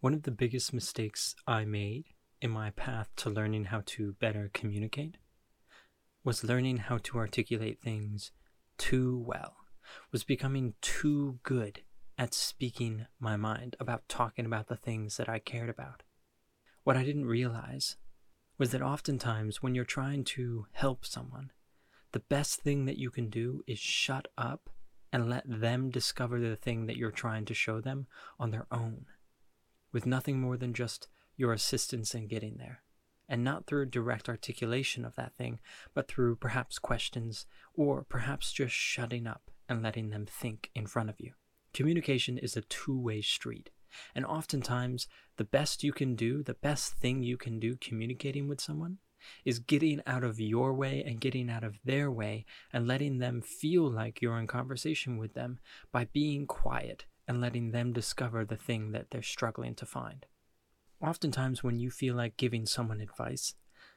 One of the biggest mistakes I made in my path to learning how to better communicate was learning how to articulate things too well, was becoming too good at speaking my mind, about talking about the things that I cared about. What I didn't realize was that oftentimes when you're trying to help someone, the best thing that you can do is shut up and let them discover the thing that you're trying to show them on their own, with nothing more than just your assistance in getting there. And not through direct articulation of that thing, but through perhaps questions or perhaps just shutting up and letting them think in front of you. Communication is a two way street. And oftentimes, the best you can do, the best thing you can do communicating with someone, is getting out of your way and getting out of their way and letting them feel like you're in conversation with them by being quiet and letting them discover the thing that they're struggling to find. Oftentimes, when you feel like giving someone advice,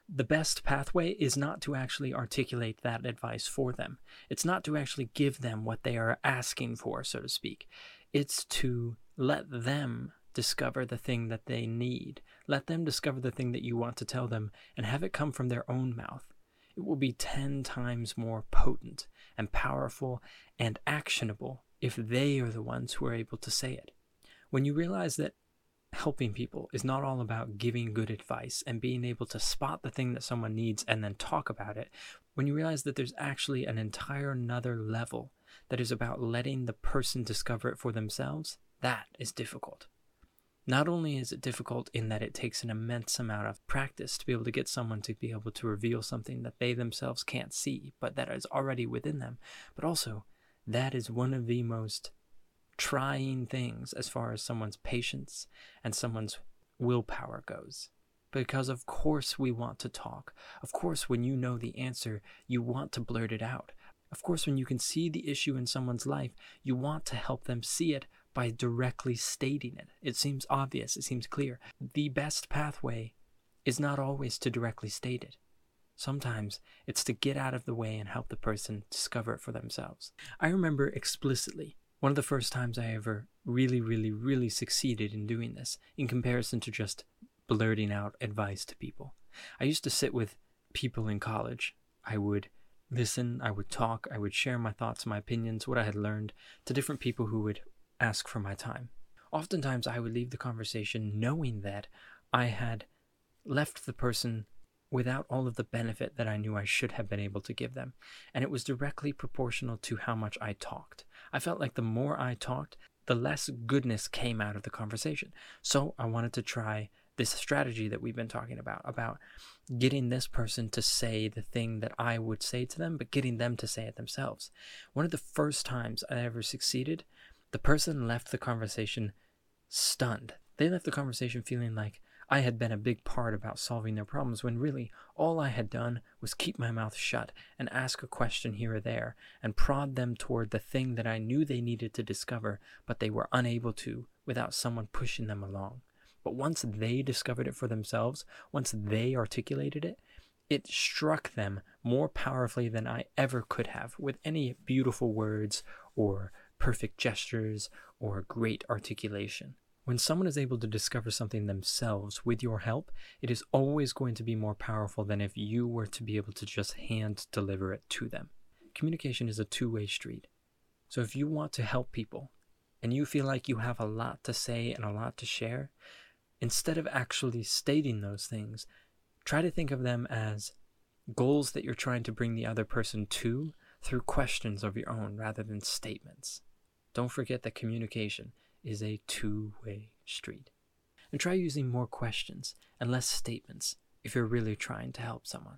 the best pathway is not to actually articulate that advice for them. It's not to actually give them what they are asking for, so to speak. It's to let them discover the thing that they need. Let them discover the thing that you want to tell them and have it come from their own mouth. It will be 10 times more potent and powerful and actionable if they are the ones who are able to say it. When you realize that helping people is not all about giving good advice and being able to spot the thing that someone needs and then talk about it. When you realize that there's actually an entire another level that is about letting the person discover it for themselves, that is difficult. Not only is it difficult in that it takes an immense amount of practice to be able to get someone to be able to reveal something that they themselves can't see, but that is already within them, but also that is one of the most trying things as far as someone's patience and someone's willpower goes. Because, of course, we want to talk. Of course, when you know the answer, you want to blurt it out. Of course, when you can see the issue in someone's life, you want to help them see it by directly stating it. It seems obvious, it seems clear. The best pathway is not always to directly state it. Sometimes it's to get out of the way and help the person discover it for themselves. I remember explicitly one of the first times I ever really, really, really succeeded in doing this, in comparison to just blurting out advice to people. I used to sit with people in college. I would listen, I would talk, I would share my thoughts, my opinions, what I had learned to different people who would ask for my time. Oftentimes, I would leave the conversation knowing that I had left the person without all of the benefit that I knew I should have been able to give them. And it was directly proportional to how much I talked. I felt like the more I talked, the less goodness came out of the conversation. So I wanted to try this strategy that we've been talking about, about getting this person to say the thing that I would say to them, but getting them to say it themselves. One of the first times I ever succeeded, the person left the conversation stunned. They left the conversation feeling like, I had been a big part about solving their problems when really all I had done was keep my mouth shut and ask a question here or there and prod them toward the thing that I knew they needed to discover, but they were unable to without someone pushing them along. But once they discovered it for themselves, once they articulated it, it struck them more powerfully than I ever could have with any beautiful words or perfect gestures or great articulation. When someone is able to discover something themselves with your help, it is always going to be more powerful than if you were to be able to just hand deliver it to them. Communication is a two way street. So if you want to help people and you feel like you have a lot to say and a lot to share, instead of actually stating those things, try to think of them as goals that you're trying to bring the other person to through questions of your own rather than statements. Don't forget that communication is a two way street. And try using more questions and less statements if you're really trying to help someone.